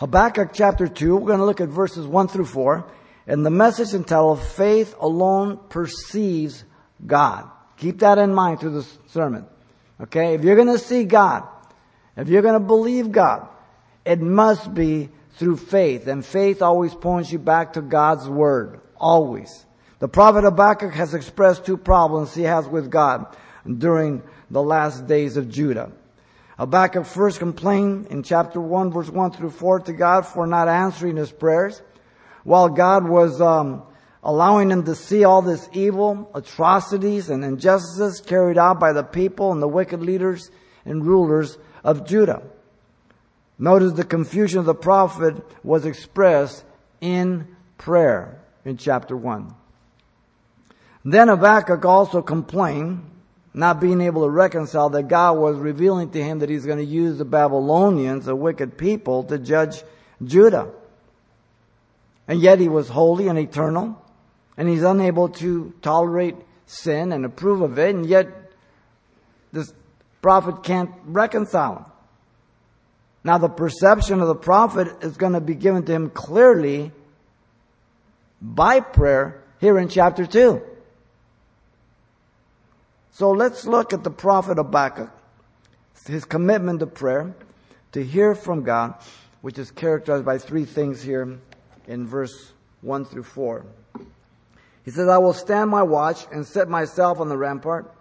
Habakkuk chapter 2, we're going to look at verses 1 through 4. And the message entitled, Faith Alone Perceives God. Keep that in mind through this sermon. Okay? If you're going to see God, if you're going to believe God, it must be through faith. And faith always points you back to God's Word. Always. The prophet Habakkuk has expressed two problems he has with God during the last days of Judah. Habakkuk first complained in chapter 1 verse 1 through 4 to God for not answering his prayers while God was um, allowing him to see all this evil, atrocities, and injustices carried out by the people and the wicked leaders and rulers of Judah. Notice the confusion of the prophet was expressed in prayer in chapter 1. Then Habakkuk also complained not being able to reconcile that God was revealing to him that he's going to use the Babylonians, a wicked people, to judge Judah. And yet he was holy and eternal, and he's unable to tolerate sin and approve of it, and yet this prophet can't reconcile him. Now the perception of the prophet is going to be given to him clearly by prayer here in chapter 2. So let's look at the prophet Habakkuk, his commitment to prayer, to hear from God, which is characterized by three things here in verse 1 through 4. He says, I will stand my watch and set myself on the rampart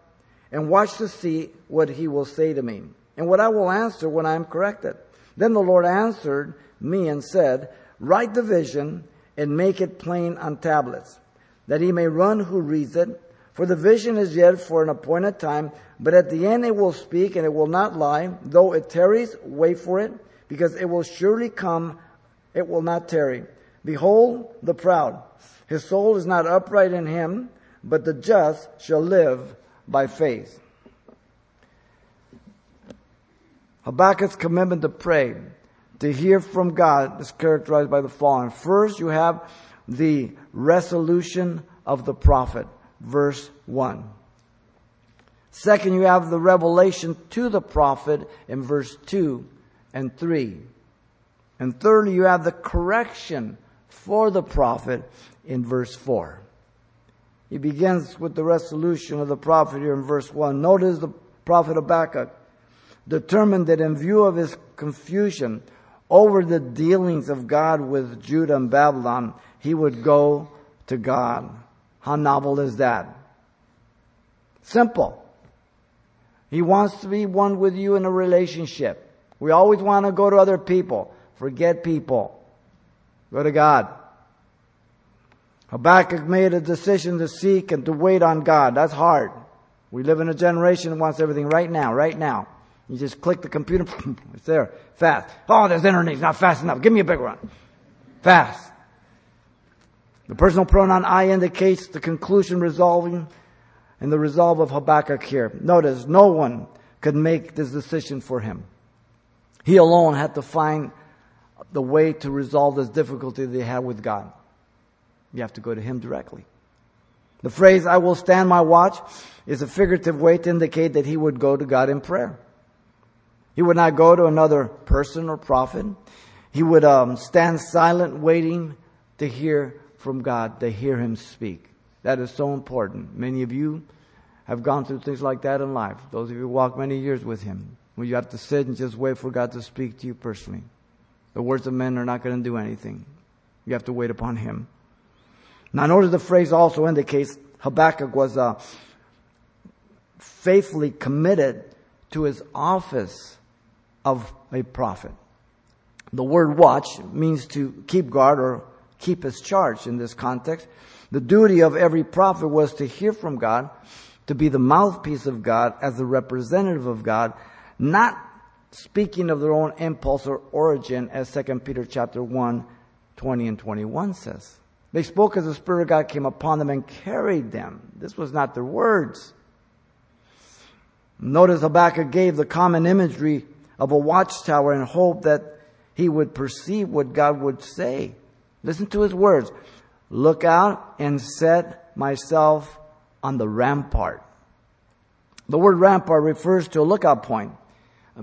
and watch to see what he will say to me and what I will answer when I am corrected. Then the Lord answered me and said, Write the vision and make it plain on tablets, that he may run who reads it. For the vision is yet for an appointed time, but at the end it will speak and it will not lie. Though it tarries, wait for it, because it will surely come, it will not tarry. Behold the proud. His soul is not upright in him, but the just shall live by faith. Habakkuk's commitment to pray, to hear from God, is characterized by the following. First, you have the resolution of the prophet verse 1. Second, you have the revelation to the prophet in verse 2 and 3. And thirdly, you have the correction for the prophet in verse 4. He begins with the resolution of the prophet here in verse 1. Notice the prophet Habakkuk determined that in view of his confusion over the dealings of God with Judah and Babylon, he would go to God. How novel is that? Simple. He wants to be one with you in a relationship. We always want to go to other people. Forget people. Go to God. Habakkuk made a decision to seek and to wait on God. That's hard. We live in a generation that wants everything right now, right now. You just click the computer, it's there, fast. Oh, there's internet, it's not fast enough. Give me a big one. Fast. The personal pronoun I indicates the conclusion resolving and the resolve of Habakkuk here. Notice, no one could make this decision for him. He alone had to find the way to resolve this difficulty they had with God. You have to go to him directly. The phrase, I will stand my watch, is a figurative way to indicate that he would go to God in prayer. He would not go to another person or prophet. He would um, stand silent, waiting to hear from God to hear Him speak. That is so important. Many of you have gone through things like that in life. Those of you who walk many years with Him, where you have to sit and just wait for God to speak to you personally. The words of men are not going to do anything. You have to wait upon Him. Now, notice the phrase also indicates Habakkuk was uh, faithfully committed to his office of a prophet. The word watch means to keep guard or keep his charge in this context. The duty of every prophet was to hear from God, to be the mouthpiece of God as the representative of God, not speaking of their own impulse or origin as 2 Peter chapter 1, 20 and 21 says. They spoke as the Spirit of God came upon them and carried them. This was not their words. Notice Habakkuk gave the common imagery of a watchtower in hope that he would perceive what God would say. Listen to his words. Look out and set myself on the rampart. The word rampart refers to a lookout point,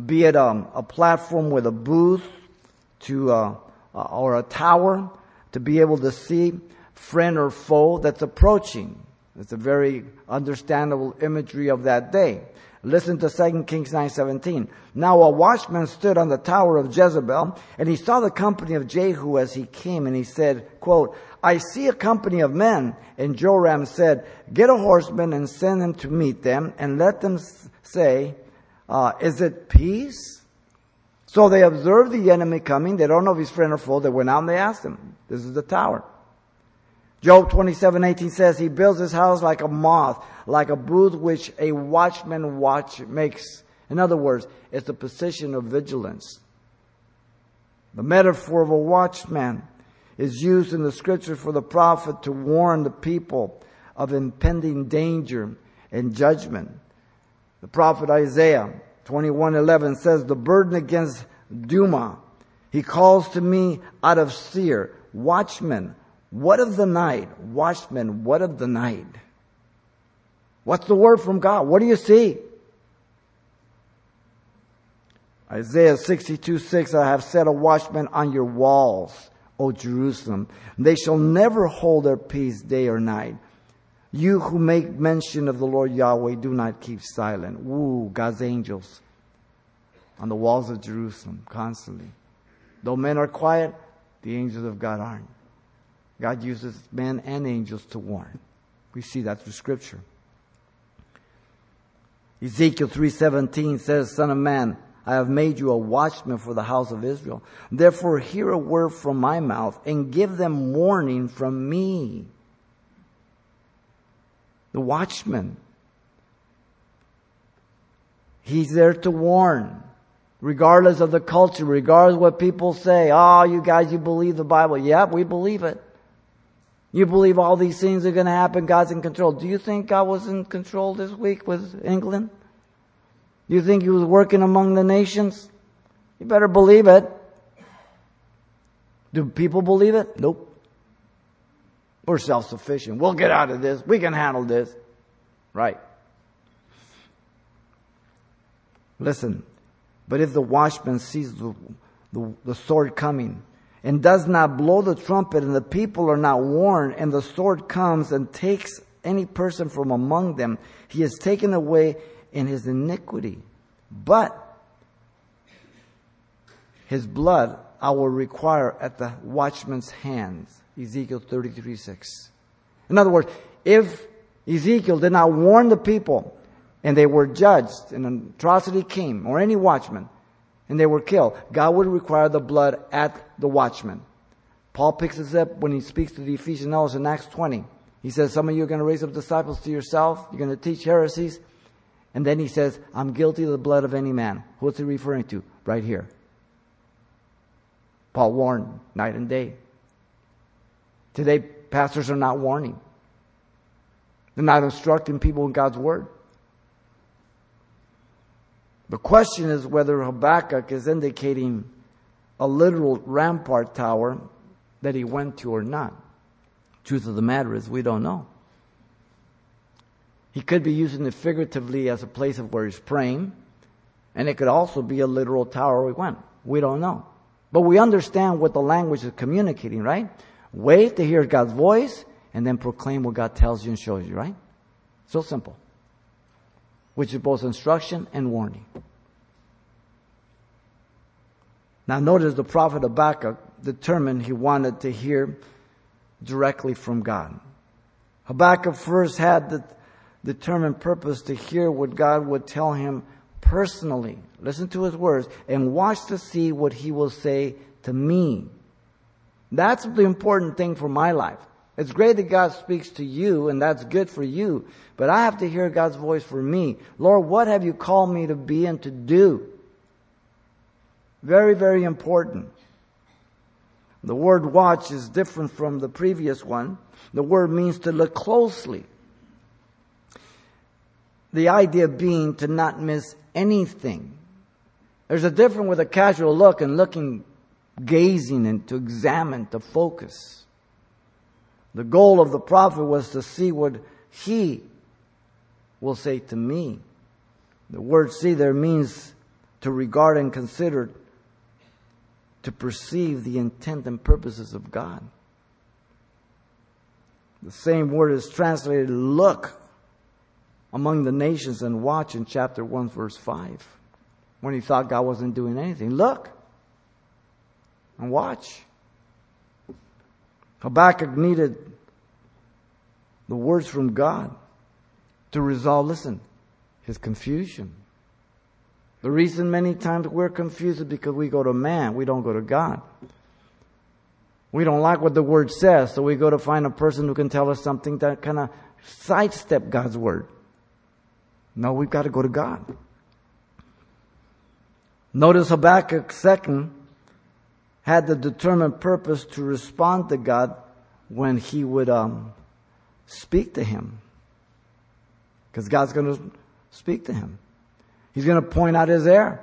be it um, a platform with a booth to uh, uh, or a tower to be able to see friend or foe that's approaching. It's a very understandable imagery of that day. Listen to 2 Kings 9:17. Now a watchman stood on the tower of Jezebel, and he saw the company of Jehu as he came, and he said, quote, I see a company of men. And Joram said, Get a horseman and send him to meet them, and let them say, uh, Is it peace? So they observed the enemy coming. They don't know if he's friend or foe. They went out and they asked him. This is the tower. Job 27, 18 says, He builds his house like a moth, like a booth which a watchman watch makes. In other words, it's a position of vigilance. The metaphor of a watchman is used in the scripture for the prophet to warn the people of impending danger and judgment. The prophet Isaiah 21:11 says, "The burden against Duma, he calls to me out of Seir, watchman, what of the night? Watchmen, what of the night?" What's the word from God? What do you see? Isaiah 62, 6, I have set a watchman on your walls, O Jerusalem. They shall never hold their peace day or night. You who make mention of the Lord Yahweh, do not keep silent. Woo, God's angels on the walls of Jerusalem constantly. Though men are quiet, the angels of God aren't. God uses men and angels to warn. We see that through scripture. Ezekiel 3:17 says, "Son of man, I have made you a watchman for the house of Israel. Therefore hear a word from my mouth and give them warning from me." The watchman. He's there to warn. Regardless of the culture, regardless of what people say. Oh, you guys, you believe the Bible. Yeah, we believe it. You believe all these things are going to happen. God's in control. Do you think God was in control this week with England? Do you think he was working among the nations? You better believe it. Do people believe it? Nope. We're self sufficient. We'll get out of this. We can handle this. Right. Listen, but if the watchman sees the, the, the, sword coming and does not blow the trumpet, and the people are not warned, and the sword comes and takes any person from among them, he is taken away in his iniquity. But his blood I will require at the watchman's hands. Ezekiel 33 6. In other words, if Ezekiel did not warn the people and they were judged and an atrocity came, or any watchman, and they were killed, God would require the blood at the watchman. Paul picks this up when he speaks to the Ephesian elders in Acts 20. He says, Some of you are going to raise up disciples to yourself, you're going to teach heresies. And then he says, I'm guilty of the blood of any man. What's he referring to? Right here. Paul warned night and day. Today, pastors are not warning. They're not instructing people in God's Word. The question is whether Habakkuk is indicating a literal rampart tower that he went to or not. Truth of the matter is, we don't know. He could be using it figuratively as a place of where he's praying, and it could also be a literal tower we went. We don't know. But we understand what the language is communicating, right? Wait to hear God's voice and then proclaim what God tells you and shows you, right? So simple. Which is both instruction and warning. Now notice the prophet Habakkuk determined he wanted to hear directly from God. Habakkuk first had the determined purpose to hear what God would tell him personally. Listen to his words and watch to see what he will say to me. That's the important thing for my life. It's great that God speaks to you and that's good for you, but I have to hear God's voice for me. Lord, what have you called me to be and to do? Very, very important. The word watch is different from the previous one. The word means to look closely. The idea being to not miss anything. There's a difference with a casual look and looking gazing and to examine, to focus. The goal of the prophet was to see what he will say to me. The word see there means to regard and consider, to perceive the intent and purposes of God. The same word is translated look among the nations and watch in chapter 1 verse 5 when he thought God wasn't doing anything. Look and watch. Habakkuk needed the words from God to resolve, listen, his confusion. The reason many times we're confused is because we go to man, we don't go to God. We don't like what the word says, so we go to find a person who can tell us something that kind of sidestep God's word. No, we've got to go to God. Notice Habakkuk second had the determined purpose to respond to God when he would um, speak to him. Because God's going to speak to him. He's going to point out his error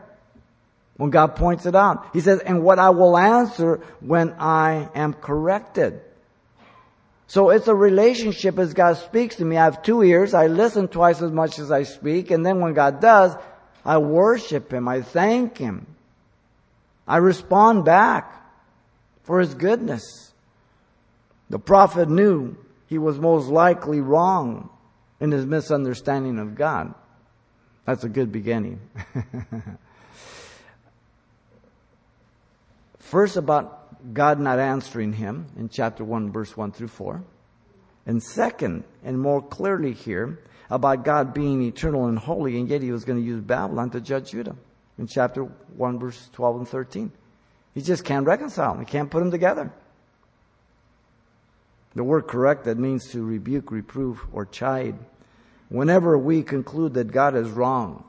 when God points it out. He says, and what I will answer when I am corrected. So it's a relationship as God speaks to me. I have two ears. I listen twice as much as I speak. And then when God does, I worship Him. I thank Him. I respond back for His goodness. The prophet knew he was most likely wrong in his misunderstanding of God. That's a good beginning. First, about God not answering him in chapter 1, verse 1 through 4. And second, and more clearly here, about God being eternal and holy, and yet he was going to use Babylon to judge Judah in chapter 1, verse 12 and 13. He just can't reconcile them. He can't put them together. The word correct that means to rebuke, reprove, or chide. Whenever we conclude that God is wrong,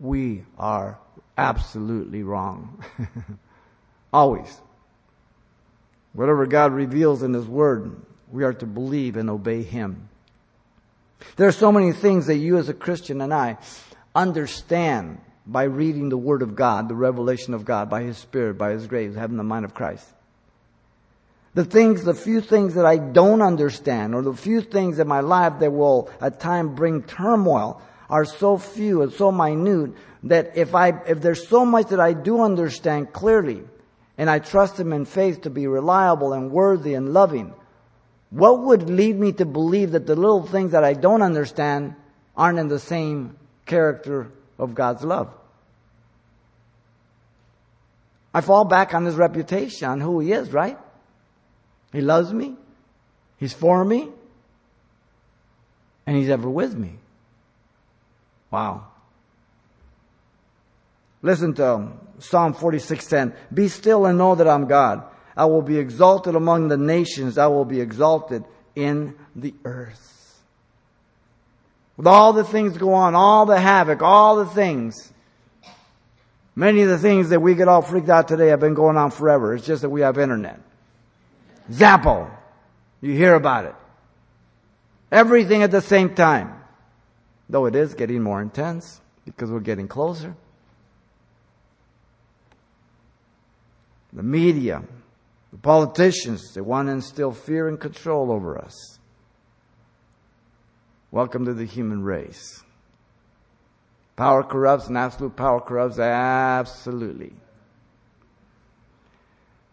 we are absolutely wrong. Always. Whatever God reveals in His Word, we are to believe and obey Him. There are so many things that you as a Christian and I understand by reading the Word of God, the revelation of God, by His Spirit, by His grace, having the mind of Christ. The things, the few things that I don't understand, or the few things in my life that will at times bring turmoil, are so few and so minute that if I, if there's so much that I do understand clearly, and I trust Him in faith to be reliable and worthy and loving, what would lead me to believe that the little things that I don't understand aren't in the same character of God's love? I fall back on His reputation, on who He is, right? He loves me. He's for me. And He's ever with me. Wow. Listen to um, Psalm 46:10. Be still and know that I'm God. I will be exalted among the nations. I will be exalted in the earth. With all the things go on, all the havoc, all the things. Many of the things that we get all freaked out today have been going on forever. It's just that we have internet. Zappo. You hear about it. Everything at the same time. Though it is getting more intense because we're getting closer. The media, the politicians, they want to instill fear and control over us. Welcome to the human race. Power corrupts and absolute power corrupts absolutely.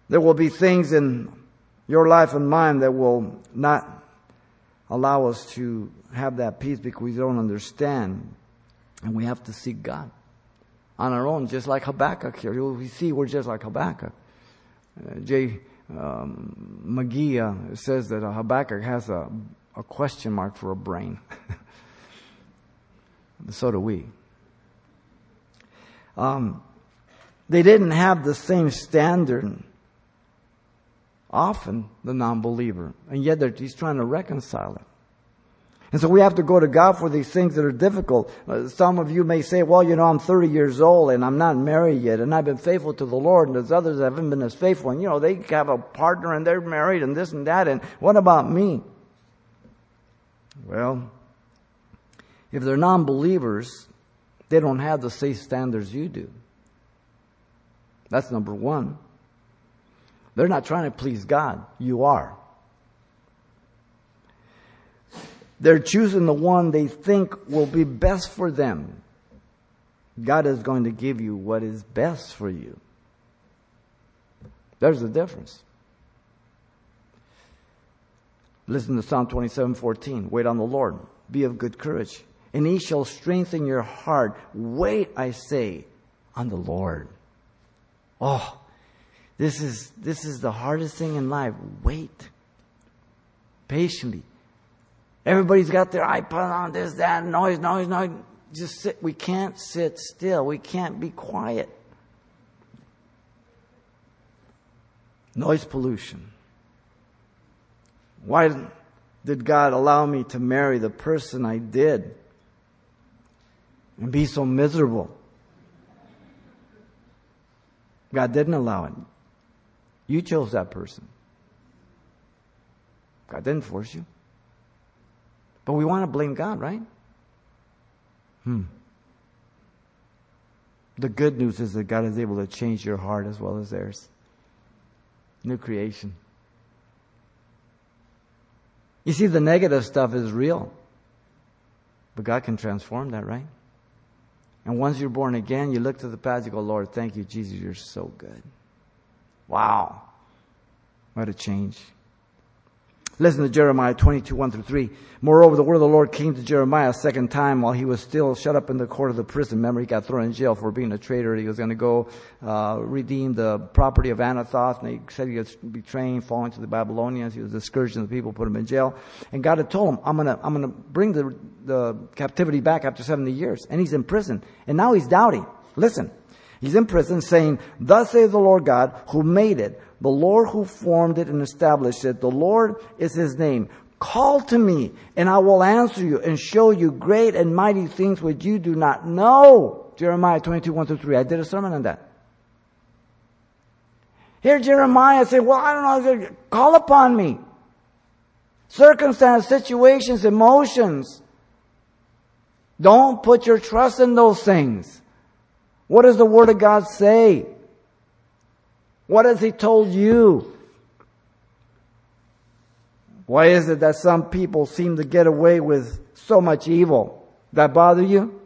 There will be things in your life and mine that will not allow us to have that peace because we don't understand. And we have to seek God on our own, just like Habakkuk here. We see we're just like Habakkuk. Uh, J. Um, McGee uh, says that Habakkuk has a, a question mark for a brain. so do we. Um, they didn't have the same standard often the non-believer. And yet he's trying to reconcile it. And so we have to go to God for these things that are difficult. Uh, some of you may say, well, you know, I'm 30 years old and I'm not married yet and I've been faithful to the Lord and there's others that haven't been as faithful. And you know, they have a partner and they're married and this and that. And what about me? Well, if they're non-believers, they don't have the same standards you do. That's number one. They're not trying to please God. You are. They're choosing the one they think will be best for them. God is going to give you what is best for you. There's a difference. Listen to Psalm 27 14. Wait on the Lord. Be of good courage. And he shall strengthen your heart. Wait, I say, on the Lord. Oh, this is, this is the hardest thing in life. Wait. Patiently. Everybody's got their iPod on, this, that, noise, noise, noise. Just sit. We can't sit still. We can't be quiet. Noise pollution. Why did God allow me to marry the person I did and be so miserable? God didn't allow it. You chose that person. God didn't force you. But we want to blame God, right? Hmm. The good news is that God is able to change your heart as well as theirs. New creation. You see, the negative stuff is real. But God can transform that, right? And once you're born again, you look to the past, you go, Lord, thank you, Jesus, you're so good. Wow. What a change. Listen to Jeremiah 22, 1 through 3. Moreover, the word of the Lord came to Jeremiah a second time while he was still shut up in the court of the prison. Remember, he got thrown in jail for being a traitor. He was going to go uh, redeem the property of Anathoth, and he said he was betraying, falling to the Babylonians. He was discouraging the people, put him in jail. And God had told him, I'm going to I'm gonna bring the, the captivity back after 70 years. And he's in prison. And now he's doubting. Listen. He's in prison saying, Thus says the Lord God, who made it, the Lord who formed it and established it. The Lord is his name. Call to me, and I will answer you and show you great and mighty things which you do not know. Jeremiah 22, 1 through 3. I did a sermon on that. Here Jeremiah said, Well, I don't know, call upon me. Circumstances, situations, emotions. Don't put your trust in those things. What does the Word of God say? What has He told you? Why is it that some people seem to get away with so much evil? That bother you?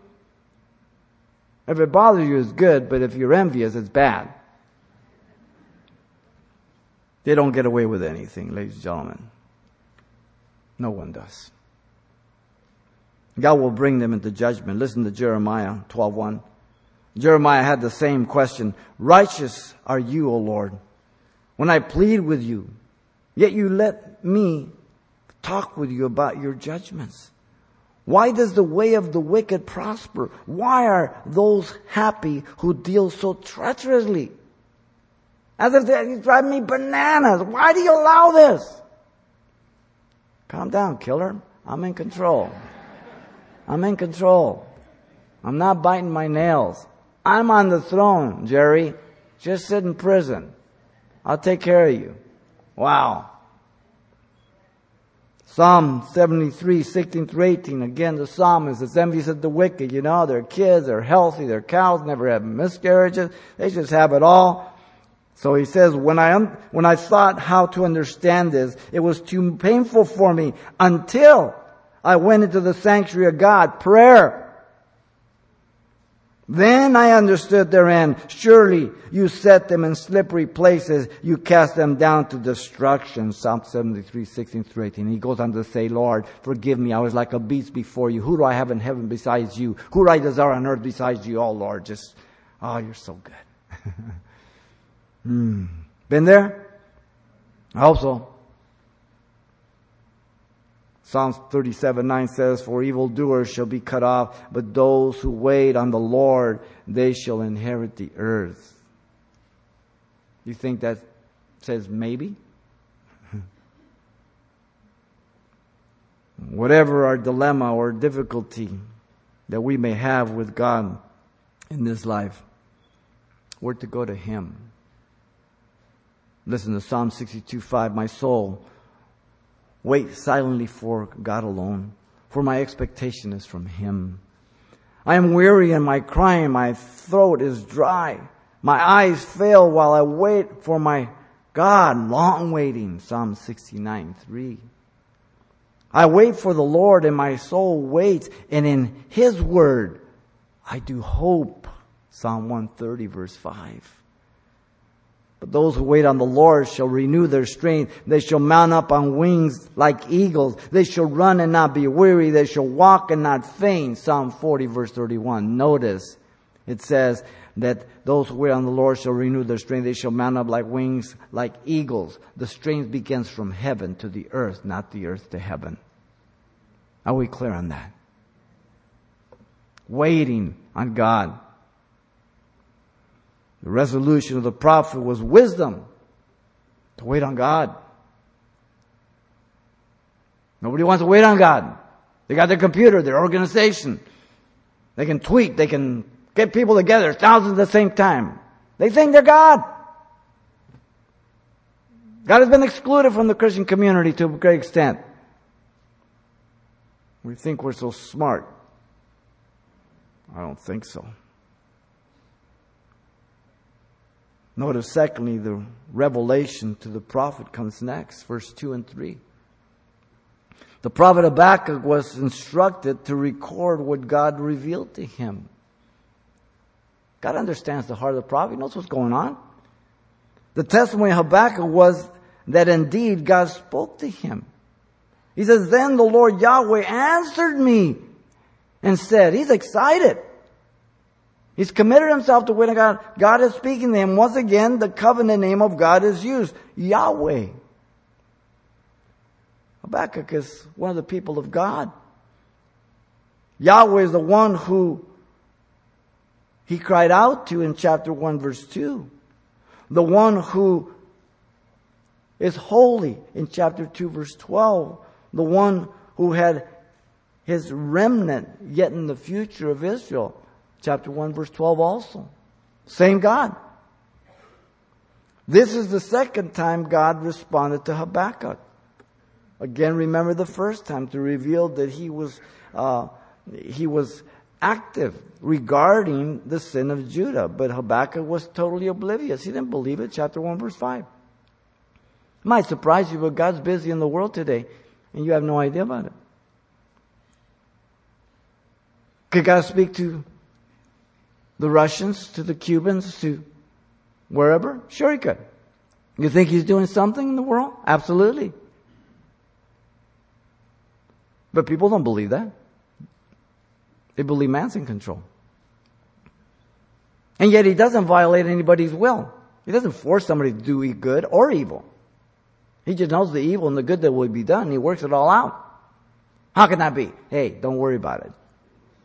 If it bothers you, it's good, but if you're envious, it's bad. They don't get away with anything, ladies and gentlemen. No one does. God will bring them into judgment. Listen to Jeremiah 12:1. Jeremiah had the same question. Righteous are you, O Lord, when I plead with you, yet you let me talk with you about your judgments. Why does the way of the wicked prosper? Why are those happy who deal so treacherously? As if they drive me bananas. Why do you allow this? Calm down, killer. I'm in control. I'm in control. I'm not biting my nails. I'm on the throne, Jerry. Just sit in prison. I'll take care of you. Wow. Psalm 73, 16 through 18. Again, the psalmist is envious of the wicked. You know, their kids are healthy, their cows never have miscarriages. They just have it all. So he says, when I, when I thought how to understand this, it was too painful for me until I went into the sanctuary of God, prayer. Then I understood their end. Surely you set them in slippery places. You cast them down to destruction. Psalm 73, 16 through 18. He goes on to say, Lord, forgive me. I was like a beast before you. Who do I have in heaven besides you? Who do I desire on earth besides you? Oh Lord, just, oh, you're so good. hmm. Been there? I hope so. Psalms 37, 9 says, For evildoers shall be cut off, but those who wait on the Lord, they shall inherit the earth. You think that says maybe? Whatever our dilemma or difficulty that we may have with God in this life, we're to go to Him. Listen to Psalm 62, 5. My soul, Wait silently for God alone, for my expectation is from Him. I am weary and my crying, my throat is dry. My eyes fail while I wait for my God, long waiting. Psalm 69, 3. I wait for the Lord and my soul waits and in His word I do hope. Psalm 130 verse 5. But those who wait on the Lord shall renew their strength. They shall mount up on wings like eagles. They shall run and not be weary. They shall walk and not faint. Psalm 40 verse 31. Notice it says that those who wait on the Lord shall renew their strength. They shall mount up like wings like eagles. The strength begins from heaven to the earth, not the earth to heaven. Are we clear on that? Waiting on God. The resolution of the prophet was wisdom to wait on God. Nobody wants to wait on God. They got their computer, their organization. They can tweet, they can get people together, thousands at the same time. They think they're God. God has been excluded from the Christian community to a great extent. We think we're so smart. I don't think so. Notice, secondly, the revelation to the prophet comes next, verse 2 and 3. The prophet Habakkuk was instructed to record what God revealed to him. God understands the heart of the prophet, he knows what's going on. The testimony of Habakkuk was that indeed God spoke to him. He says, Then the Lord Yahweh answered me and said, He's excited. He's committed himself to winning God. God is speaking to him. Once again, the covenant name of God is used. Yahweh. Habakkuk is one of the people of God. Yahweh is the one who he cried out to in chapter 1 verse 2. The one who is holy in chapter 2 verse 12. The one who had his remnant yet in the future of Israel chapter 1 verse 12 also. Same God. This is the second time God responded to Habakkuk. Again, remember the first time to reveal that he was, uh, he was active regarding the sin of Judah, but Habakkuk was totally oblivious. He didn't believe it. Chapter 1 verse 5. It might surprise you, but God's busy in the world today, and you have no idea about it. Could God speak to the Russians, to the Cubans, to wherever? Sure he could. You think he's doing something in the world? Absolutely. But people don't believe that. They believe man's in control. And yet he doesn't violate anybody's will. He doesn't force somebody to do good or evil. He just knows the evil and the good that will be done. He works it all out. How can that be? Hey, don't worry about it.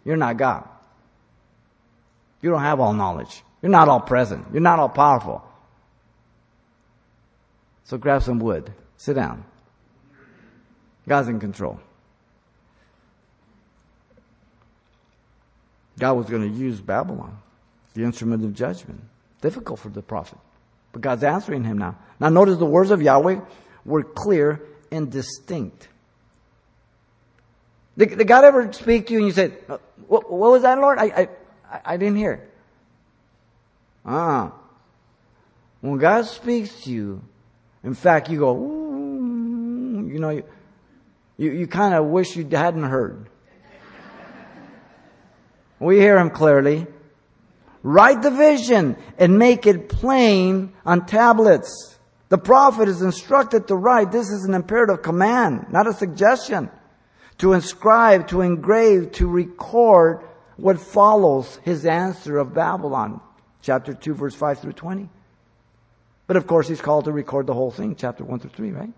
You're not God. You don't have all knowledge. You're not all present. You're not all powerful. So grab some wood. Sit down. God's in control. God was going to use Babylon, the instrument of judgment. Difficult for the prophet. But God's answering him now. Now notice the words of Yahweh were clear and distinct. Did, did God ever speak to you and you said, uh, what, what was that, Lord? I, I, I, I didn't hear. Ah. When God speaks to you, in fact, you go, you know, you, you, you kind of wish you hadn't heard. we hear him clearly. Write the vision and make it plain on tablets. The prophet is instructed to write. This is an imperative command, not a suggestion. To inscribe, to engrave, to record what follows his answer of Babylon, chapter 2, verse 5 through 20. But of course, he's called to record the whole thing, chapter 1 through 3, right?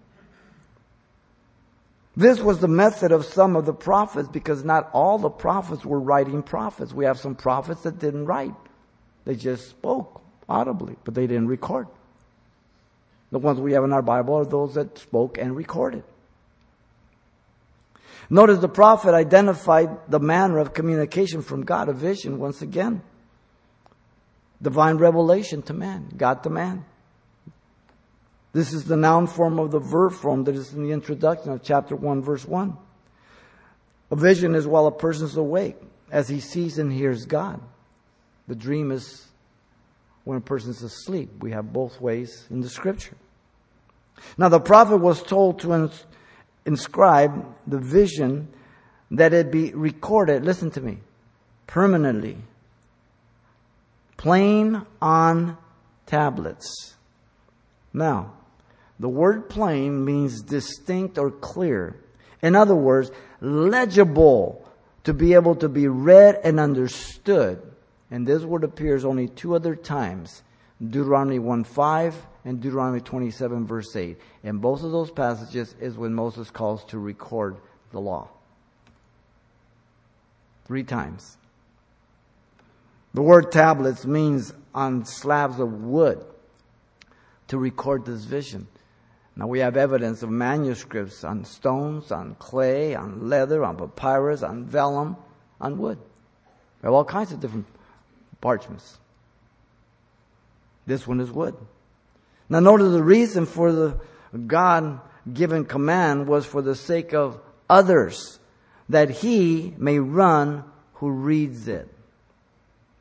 This was the method of some of the prophets because not all the prophets were writing prophets. We have some prophets that didn't write. They just spoke audibly, but they didn't record. The ones we have in our Bible are those that spoke and recorded. Notice the prophet identified the manner of communication from God, a vision once again. Divine revelation to man, God to man. This is the noun form of the verb form that is in the introduction of chapter 1 verse 1. A vision is while a person is awake, as he sees and hears God. The dream is when a person is asleep. We have both ways in the scripture. Now the prophet was told to inscribe the vision that it be recorded, listen to me, permanently, plain on tablets. Now, the word plain means distinct or clear. In other words, legible to be able to be read and understood. And this word appears only two other times Deuteronomy 1 5 and Deuteronomy 27 verse 8. In both of those passages is when Moses calls to record the law. Three times. The word tablets means on slabs of wood to record this vision. Now we have evidence of manuscripts on stones, on clay, on leather, on papyrus, on vellum, on wood. We have all kinds of different parchments. This one is wood. Now notice the reason for the God given command was for the sake of others, that he may run who reads it.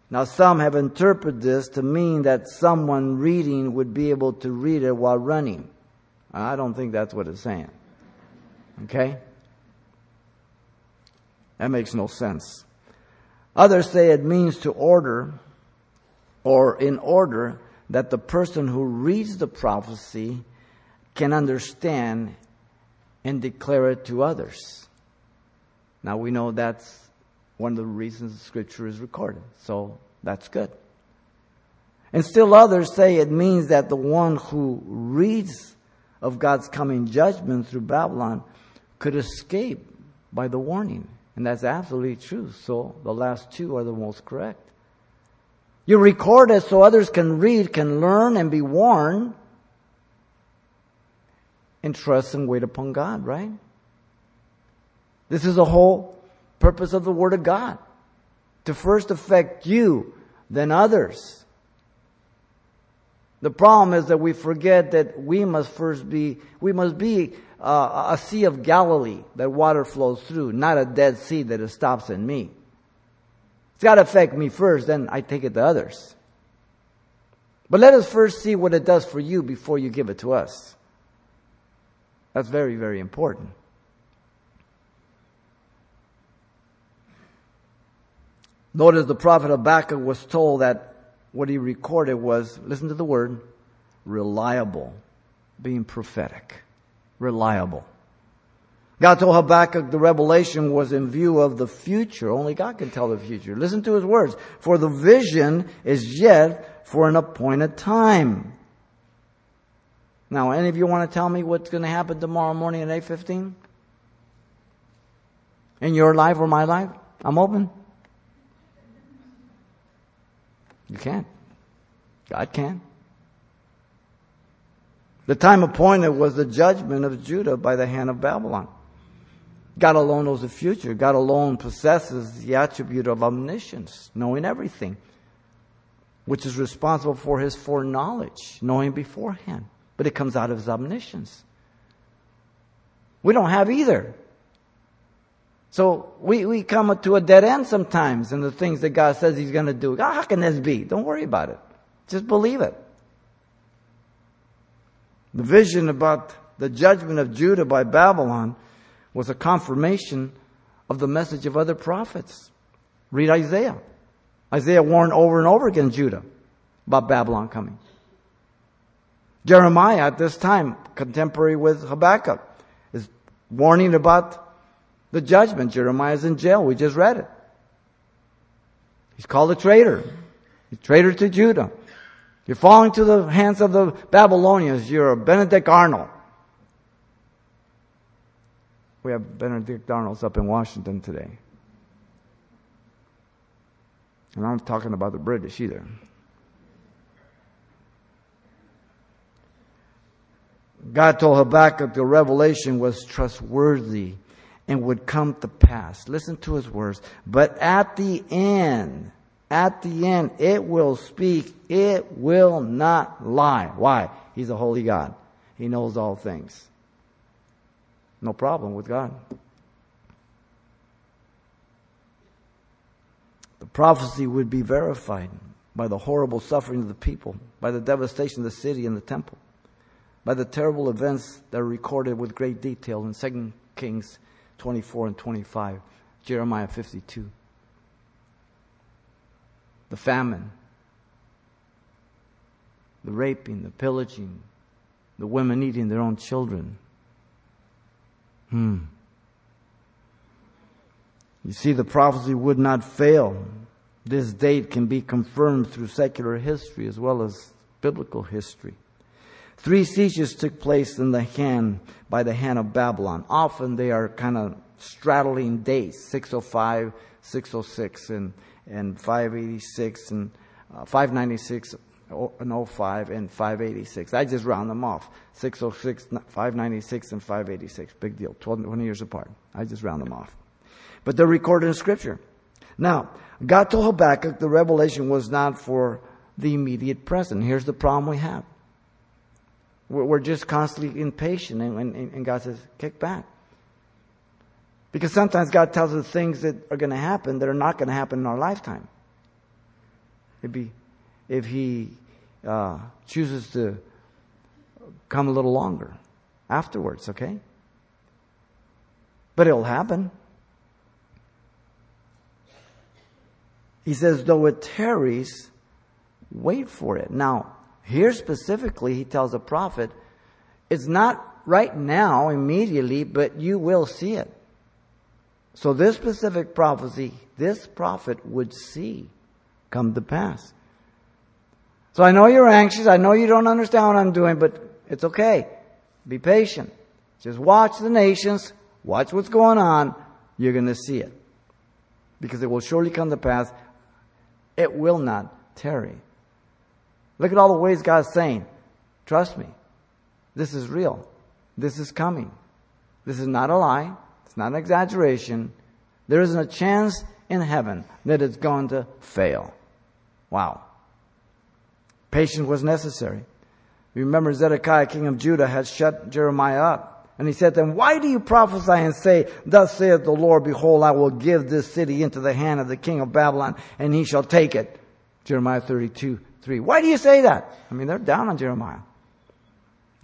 Now some have interpreted this to mean that someone reading would be able to read it while running. I don't think that's what it's saying. Okay? That makes no sense. Others say it means to order or in order that the person who reads the prophecy can understand and declare it to others. Now we know that's one of the reasons scripture is recorded. So that's good. And still others say it means that the one who reads of God's coming judgment through Babylon could escape by the warning. And that's absolutely true. So the last two are the most correct. You record it so others can read, can learn, and be warned. And trust and wait upon God, right? This is the whole purpose of the Word of God. To first affect you, then others. The problem is that we forget that we must first be, we must be uh, a sea of Galilee that water flows through, not a dead sea that it stops in me. It's got to affect me first, then I take it to others. But let us first see what it does for you before you give it to us. That's very, very important. Notice the prophet Habakkuk was told that what he recorded was, listen to the word, reliable, being prophetic. Reliable. God told Habakkuk the revelation was in view of the future. Only God can tell the future. Listen to his words. For the vision is yet for an appointed time. Now, any of you want to tell me what's going to happen tomorrow morning at 8.15? In your life or my life? I'm open. You can't. God can. The time appointed was the judgment of Judah by the hand of Babylon. God alone knows the future. God alone possesses the attribute of omniscience, knowing everything, which is responsible for his foreknowledge, knowing beforehand. But it comes out of his omniscience. We don't have either. So we, we come to a dead end sometimes in the things that God says He's going to do. God, how can this be? Don't worry about it. Just believe it. The vision about the judgment of Judah by Babylon was a confirmation of the message of other prophets. Read Isaiah. Isaiah warned over and over again Judah about Babylon coming. Jeremiah at this time, contemporary with Habakkuk, is warning about the judgment. Jeremiah's in jail. We just read it. He's called a traitor. He's traitor to Judah. You're falling to the hands of the Babylonians. You're a Benedict Arnold. We have Benedict Arnolds up in Washington today. And I'm talking about the British either. God told Habakkuk the revelation was trustworthy and would come to pass. Listen to his words. But at the end, at the end, it will speak. It will not lie. Why? He's a holy God. He knows all things. No problem with God. The prophecy would be verified by the horrible suffering of the people, by the devastation of the city and the temple, by the terrible events that are recorded with great detail in 2 Kings 24 and 25, Jeremiah 52. The famine, the raping, the pillaging, The women eating their own children. Hmm. You see, the prophecy would not fail. This date can be confirmed through secular history as well as biblical history. Three sieges took place in the hand by the hand of Babylon. Often they are kind of straddling dates 605, 606, and, and 586, and uh, 596, Oh and 05, and 586. I just round them off 606, 596, and 586. Big deal. 12, 20 years apart. I just round them off. But they're recorded in Scripture. Now, God told Habakkuk the revelation was not for the immediate present. Here's the problem we have. We're just constantly impatient, and, and, and God says, kick back. Because sometimes God tells us things that are going to happen that are not going to happen in our lifetime. Maybe if He uh, chooses to come a little longer afterwards, okay? But it'll happen. He says, though it tarries, wait for it. Now, here specifically, he tells the prophet, it's not right now, immediately, but you will see it. So this specific prophecy, this prophet would see come to pass. So I know you're anxious. I know you don't understand what I'm doing, but it's okay. Be patient. Just watch the nations. Watch what's going on. You're going to see it. Because it will surely come to pass. It will not tarry. Look at all the ways God's saying, trust me. This is real. This is coming. This is not a lie. It's not an exaggeration. There isn't a chance in heaven that it's going to fail. Wow. Patience was necessary. Remember Zedekiah, king of Judah, had shut Jeremiah up. And he said to him, Why do you prophesy and say, Thus saith the Lord, Behold, I will give this city into the hand of the king of Babylon, and he shall take it. Jeremiah 32, 3. Why do you say that? I mean, they're down on Jeremiah.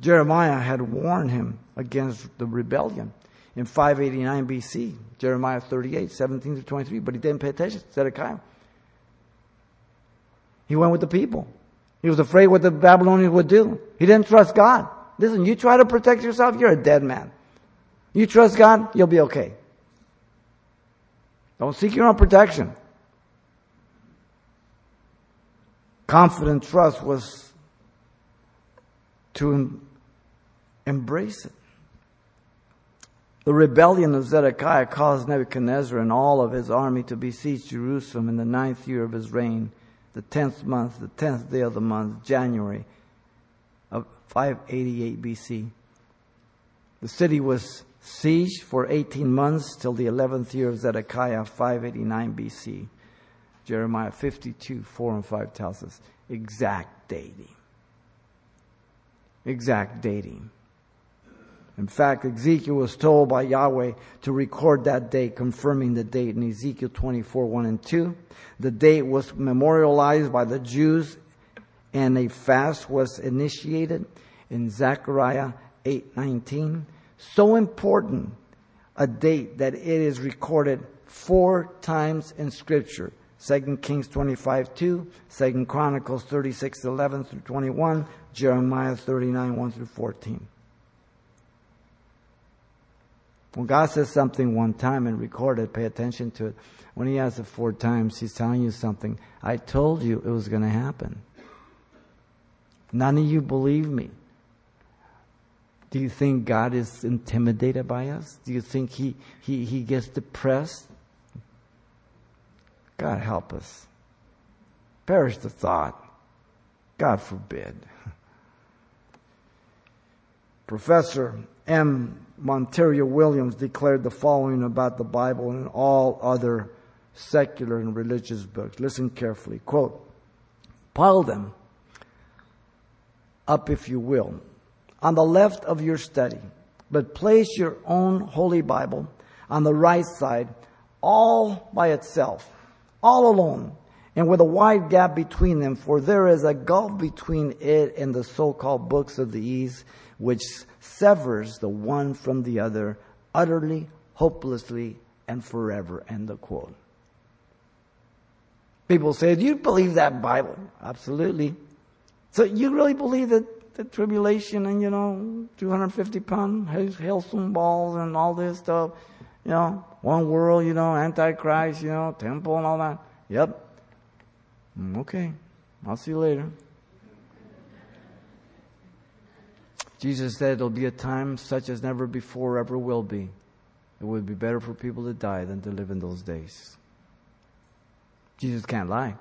Jeremiah had warned him against the rebellion in 589 BC. Jeremiah 38, 17 to 23. But he didn't pay attention. to Zedekiah. He went with the people. He was afraid what the Babylonians would do. He didn't trust God. Listen, you try to protect yourself, you're a dead man. You trust God, you'll be okay. Don't seek your own protection. confident trust was to em- embrace it. The rebellion of Zedekiah caused Nebuchadnezzar and all of his army to besiege Jerusalem in the ninth year of his reign, the tenth month, the tenth day of the month, January of 588 BC. The city was sieged for 18 months till the 11th year of Zedekiah, 589 BC. Jeremiah 52, 4 and 5 tells us exact dating. Exact dating. In fact, Ezekiel was told by Yahweh to record that date, confirming the date in Ezekiel 24, 1 and 2. The date was memorialized by the Jews and a fast was initiated in Zechariah 8, 19. So important a date that it is recorded four times in scripture. 2 Kings 25 2, 2 Chronicles 36 11 through 21, Jeremiah 39 1 through 14. When God says something one time and record it, pay attention to it. When He has it four times, He's telling you something. I told you it was going to happen. None of you believe me. Do you think God is intimidated by us? Do you think He, he, he gets depressed? God help us. Perish the thought. God forbid. Professor M. Monier Williams declared the following about the Bible and all other secular and religious books. Listen carefully. Quote, pile them up, if you will, on the left of your study, but place your own Holy Bible on the right side, all by itself all alone and with a wide gap between them, for there is a gulf between it and the so-called books of the East, which severs the one from the other utterly, hopelessly, and forever. End the quote. People say, do you believe that Bible? Absolutely. So you really believe that the tribulation and, you know, 250 pound hailstone balls and all this stuff. You know, one world, you know, Antichrist, you know, temple and all that. Yep. Mm, okay. I'll see you later. Jesus said there'll be a time such as never before ever will be. It would be better for people to die than to live in those days. Jesus can't lie.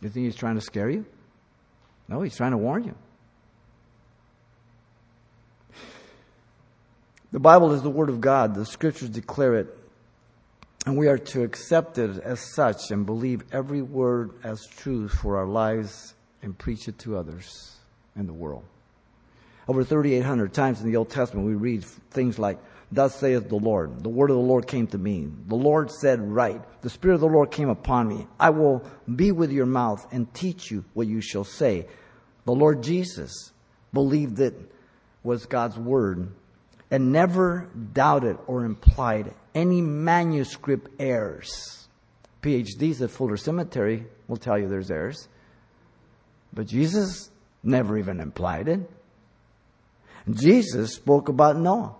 You think he's trying to scare you? No, he's trying to warn you. The Bible is the Word of God. The Scriptures declare it. And we are to accept it as such and believe every word as truth for our lives and preach it to others in the world. Over 3,800 times in the Old Testament, we read things like, Thus saith the Lord. The word of the Lord came to me. The Lord said, Right. The Spirit of the Lord came upon me. I will be with your mouth and teach you what you shall say. The Lord Jesus believed it was God's word and never doubted or implied any manuscript errors. PhDs at Fuller Cemetery will tell you there's errors. But Jesus never even implied it. Jesus spoke about Noah.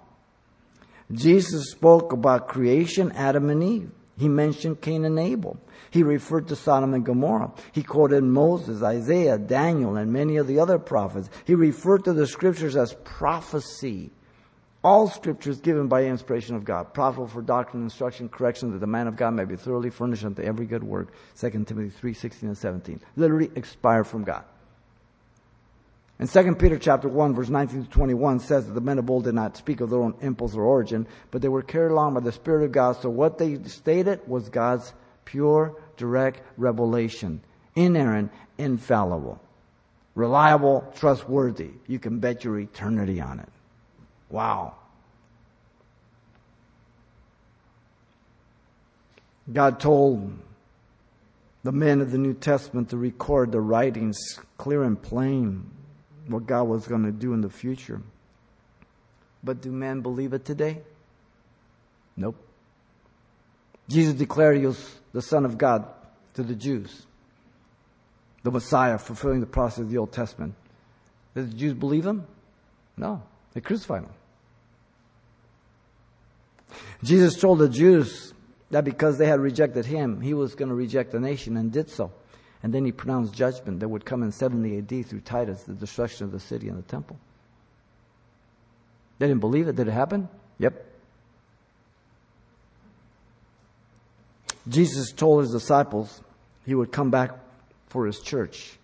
Jesus spoke about creation, Adam and Eve. He mentioned Cain and Abel. He referred to Sodom and Gomorrah. He quoted Moses, Isaiah, Daniel, and many of the other prophets. He referred to the scriptures as prophecy. All scriptures given by inspiration of God, profitable for doctrine, instruction, correction, that the man of God may be thoroughly furnished unto every good work. 2 Timothy 3, 16 and 17. Literally expired from God. And 2 Peter chapter 1 verse 19 to 21 says that the men of old did not speak of their own impulse or origin, but they were carried along by the Spirit of God. So what they stated was God's pure, direct revelation. Inerrant, infallible. Reliable, trustworthy. You can bet your eternity on it. Wow. God told the men of the New Testament to record the writings clear and plain what God was going to do in the future. But do men believe it today? Nope. Jesus declared he was the Son of God to the Jews, the Messiah, fulfilling the process of the Old Testament. Did the Jews believe him? No. They crucified him. Jesus told the Jews that because they had rejected him, he was going to reject the nation and did so. And then he pronounced judgment that would come in 70 AD through Titus, the destruction of the city and the temple. They didn't believe it. Did it happen? Yep. Jesus told his disciples he would come back for his church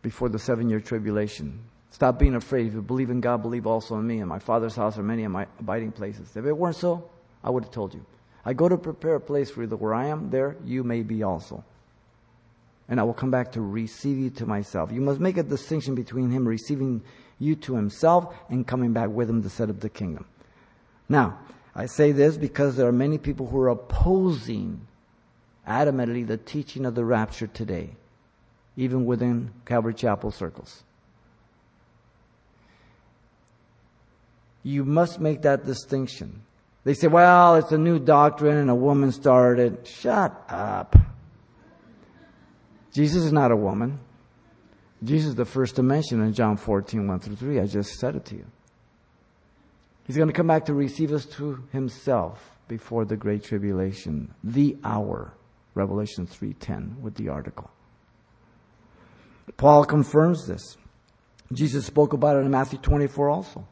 before the seven year tribulation. Stop being afraid. If you believe in God, believe also in me. In my Father's house are many of my abiding places. If it weren't so, I would have told you. I go to prepare a place for you that where I am, there you may be also and I will come back to receive you to myself. You must make a distinction between him receiving you to himself and coming back with him to set up the kingdom. Now, I say this because there are many people who are opposing adamantly the teaching of the rapture today, even within Calvary Chapel circles. You must make that distinction. They say, well, it's a new doctrine and a woman started. Shut up. Jesus is not a woman. Jesus is the first to mention in John 14, 1 through 3. I just said it to you. He's going to come back to receive us to himself before the great tribulation, the hour. Revelation 3:10 with the article. Paul confirms this. Jesus spoke about it in Matthew 24 also.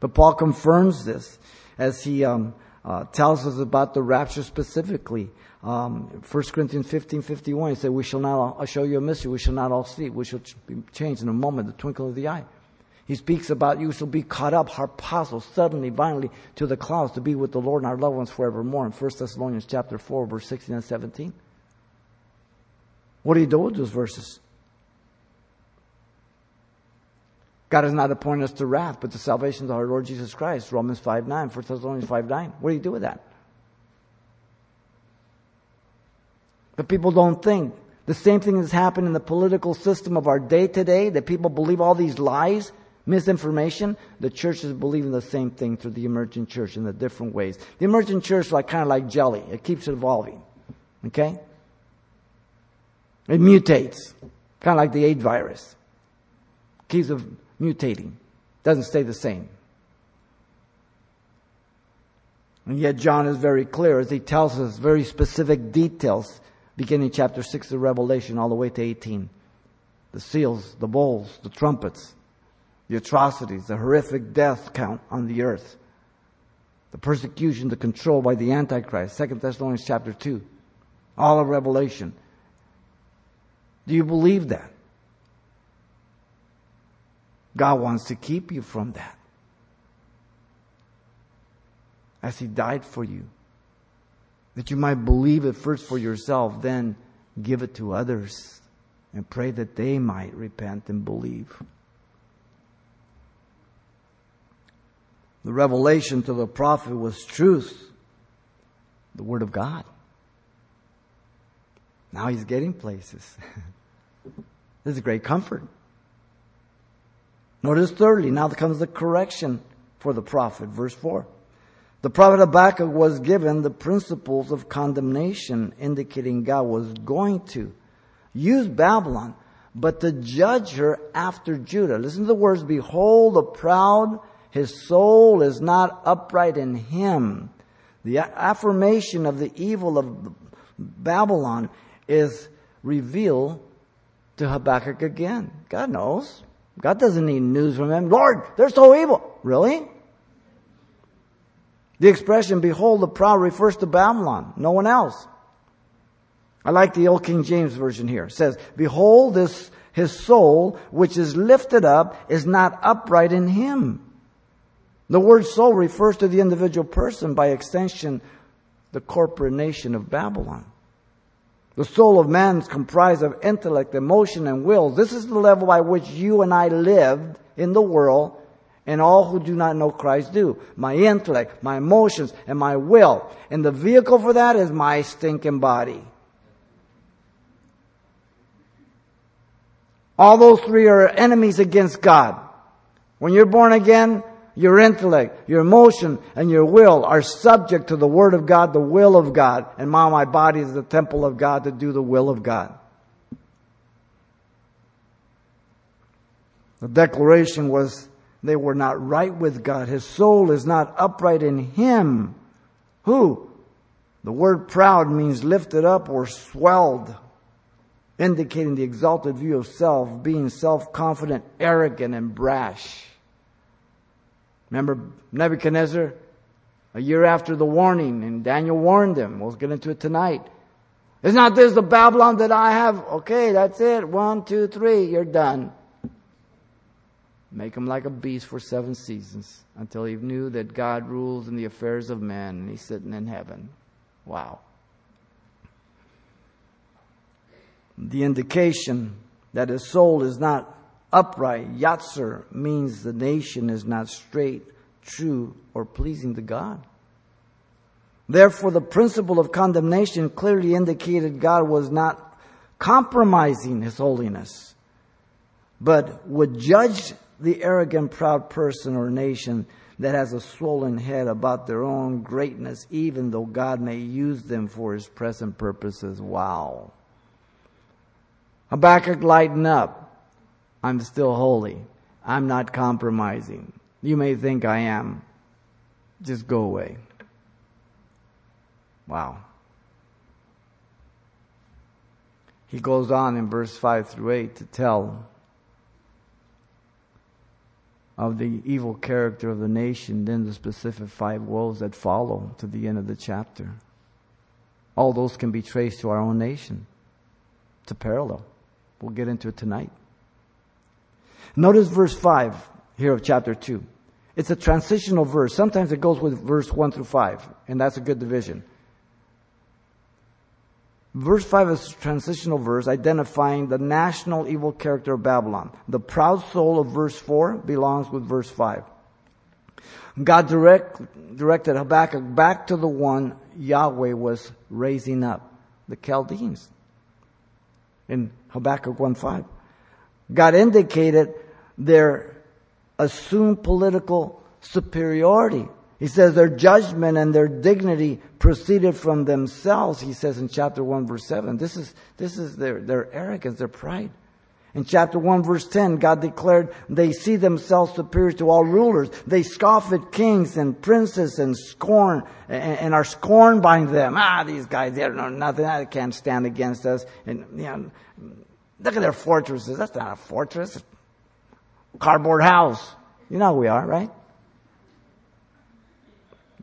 But Paul confirms this as he um, uh, tells us about the rapture specifically um, 1 Corinthians 15, 51, he said, We shall not, all, show you a mystery, we shall not all see, we shall be changed in a moment, the twinkle of the eye. He speaks about you shall be caught up, harpazo, suddenly, violently, to the clouds to be with the Lord and our loved ones forevermore in 1 Thessalonians chapter 4, verse 16 and 17. What do you do with those verses? God has not appointed us to wrath, but to salvation of our Lord Jesus Christ. Romans 5 9, 1 Thessalonians 5 9. What do you do with that? But people don't think. The same thing has happened in the political system of our day today, that people believe all these lies, misinformation. The church is believing the same thing through the emergent church in the different ways. The emergent church is like kind of like jelly. It keeps evolving. Okay? It mutates. Kind of like the AIDS virus. keeps mutating, doesn't stay the same. And yet John is very clear as he tells us very specific details, beginning chapter 6 of Revelation all the way to 18. The seals, the bowls, the trumpets, the atrocities, the horrific death count on the earth, the persecution, the control by the Antichrist, 2 Thessalonians chapter 2, all of Revelation. Do you believe that? God wants to keep you from that. As He died for you. That you might believe it first for yourself, then give it to others and pray that they might repent and believe. The revelation to the prophet was truth, the Word of God. Now he's getting places. this is great comfort. Notice thirdly, now comes the correction for the prophet, verse 4. The prophet Habakkuk was given the principles of condemnation, indicating God was going to use Babylon, but to judge her after Judah. Listen to the words, behold the proud, his soul is not upright in him. The affirmation of the evil of Babylon is revealed to Habakkuk again. God knows. God doesn't need news from him. Lord, they're so evil. Really? The expression, behold the proud, refers to Babylon, no one else. I like the old King James Version here. It says, behold this, his soul, which is lifted up, is not upright in him. The word soul refers to the individual person, by extension, the corporate nation of Babylon. The soul of man is comprised of intellect, emotion, and will. This is the level by which you and I lived in the world, and all who do not know Christ do. My intellect, my emotions, and my will. And the vehicle for that is my stinking body. All those three are enemies against God. When you're born again, your intellect, your emotion, and your will are subject to the Word of God, the will of God. And now my body is the temple of God to do the will of God. The declaration was they were not right with God. His soul is not upright in Him. Who? The word proud means lifted up or swelled, indicating the exalted view of self, being self-confident, arrogant, and brash. Remember Nebuchadnezzar? A year after the warning, and Daniel warned them. We'll get into it tonight. Is not this the Babylon that I have? Okay, that's it. One, two, three, you're done. Make him like a beast for seven seasons until he knew that God rules in the affairs of men and he's sitting in heaven. Wow. The indication that his soul is not upright. Yatzer means the nation is not straight, true, or pleasing to God. Therefore, the principle of condemnation clearly indicated God was not compromising his holiness, but would judge the arrogant, proud person or nation that has a swollen head about their own greatness, even though God may use them for his present purposes. Wow. Habakkuk, lighten up. I'm still holy. I'm not compromising. You may think I am. Just go away. Wow. He goes on in verse 5 through 8 to tell of the evil character of the nation, then the specific five woes that follow to the end of the chapter. All those can be traced to our own nation. It's a parallel. We'll get into it tonight. Notice verse 5 here of chapter 2. It's a transitional verse. Sometimes it goes with verse 1 through 5, and that's a good division. Verse 5 is a transitional verse identifying the national evil character of Babylon. The proud soul of verse 4 belongs with verse 5. God direct, directed Habakkuk back to the one Yahweh was raising up, the Chaldeans. In Habakkuk 1.5. God indicated their assumed political superiority. He says their judgment and their dignity proceeded from themselves, he says in chapter 1 verse 7. This is, this is their, their arrogance, their pride. In chapter 1 verse 10, God declared they see themselves superior to all rulers. They scoff at kings and princes and scorn, and, are scorned by them. Ah, these guys, they don't know nothing. They can't stand against us. And, you know, look at their fortresses. That's not a fortress. Cardboard house. You know we are, right?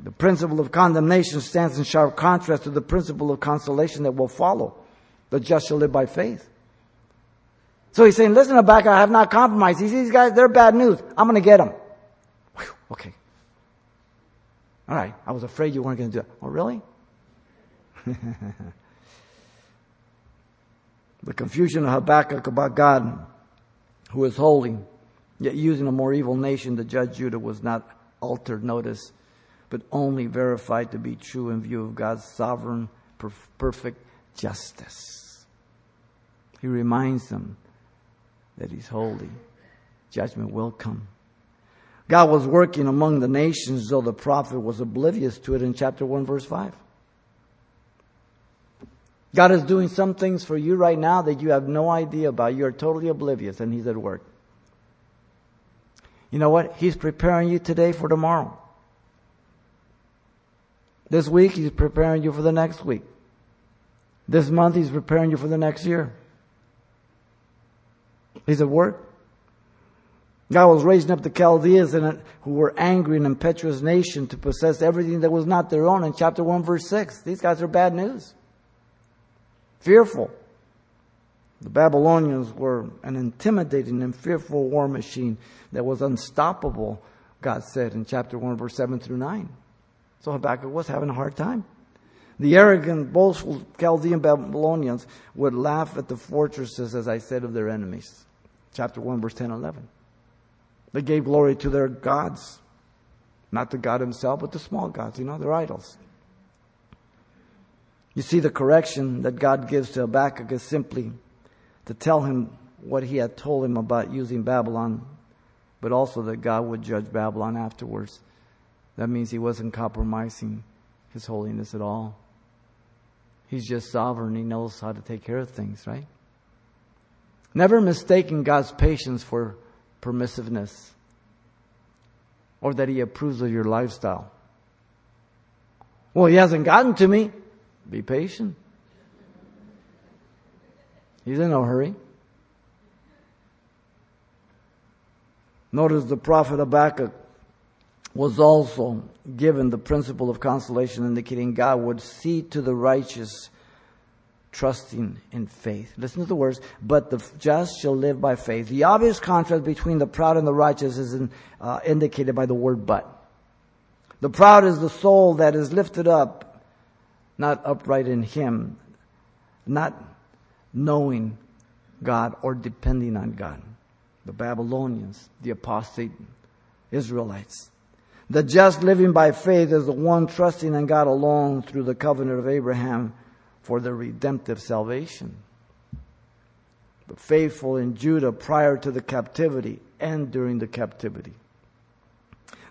The principle of condemnation stands in sharp contrast to the principle of consolation that will follow. The just shall live by faith. So he's saying, listen, Habakkuk, I have not compromised. He these guys, they're bad news. I'm going to get them. Whew, okay. All right. I was afraid you weren't going to do it. Oh, really? the confusion of Habakkuk about God, who is holy, yet using a more evil nation to judge Judah, was not altered, notice, but only verified to be true in view of God's sovereign, perfect justice. He reminds them that He's holy. Judgment will come. God was working among the nations, though the prophet was oblivious to it in chapter 1, verse 5. God is doing some things for you right now that you have no idea about. You are totally oblivious, and He's at work. You know what? He's preparing you today for tomorrow. This week, He's preparing you for the next week. This month, He's preparing you for the next year. He's at work. God was raising up the Chaldeans and uh, who were angry and impetuous nation to possess everything that was not their own in chapter 1 verse 6. These guys are bad news. Fearful. The Babylonians were an intimidating and fearful war machine that was unstoppable, God said in chapter 1 verse 7 through 9. So Habakkuk was having a hard time. The arrogant, boastful Chaldean Babylonians would laugh at the fortresses, as I said, of their enemies chapter 1, verse 10 and 11. They gave glory to their gods, not to God Himself, but to small gods, you know, their idols. You see, the correction that God gives to Habakkuk is simply to tell him what he had told him about using Babylon, but also that God would judge Babylon afterwards. That means he wasn't compromising his holiness at all. He's just sovereign. He knows how to take care of things, right? Never mistaking God's patience for permissiveness or that He approves of your lifestyle. Well, He hasn't gotten to me. Be patient. He's in no hurry. Notice the prophet Habakkuk was also given the principle of consolation, indicating God would see to the righteous trusting in faith. Listen to the words, but the just shall live by faith. The obvious contrast between the proud and the righteous is in, uh, indicated by the word but. The proud is the soul that is lifted up, not upright in Him, not knowing God or depending on God. The Babylonians, the apostate Israelites. The just living by faith is the one trusting in God alone through the covenant of Abraham for the redemptive salvation. The faithful in Judah prior to the captivity and during the captivity.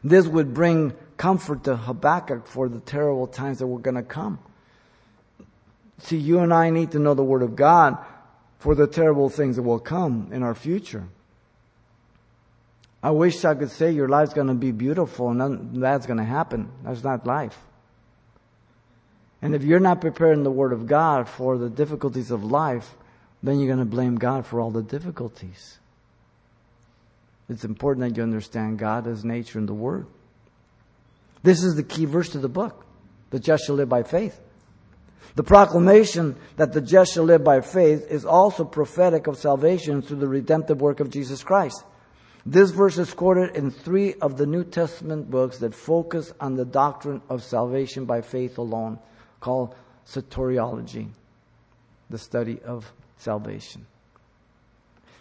This would bring comfort to Habakkuk for the terrible times that were going to come. See, you and I need to know the Word of God for the terrible things that will come in our future. I wish I could say your life's going to be beautiful and that's going to happen. That's not life. And if you're not preparing the Word of God for the difficulties of life, then you're going to blame God for all the difficulties. It's important that you understand God as nature and the Word. This is the key verse to the book. The just shall live by faith. The proclamation that the just shall live by faith is also prophetic of salvation through the redemptive work of Jesus Christ. This verse is quoted in three of the New Testament books that focus on the doctrine of salvation by faith alone called soteriology, the study of salvation.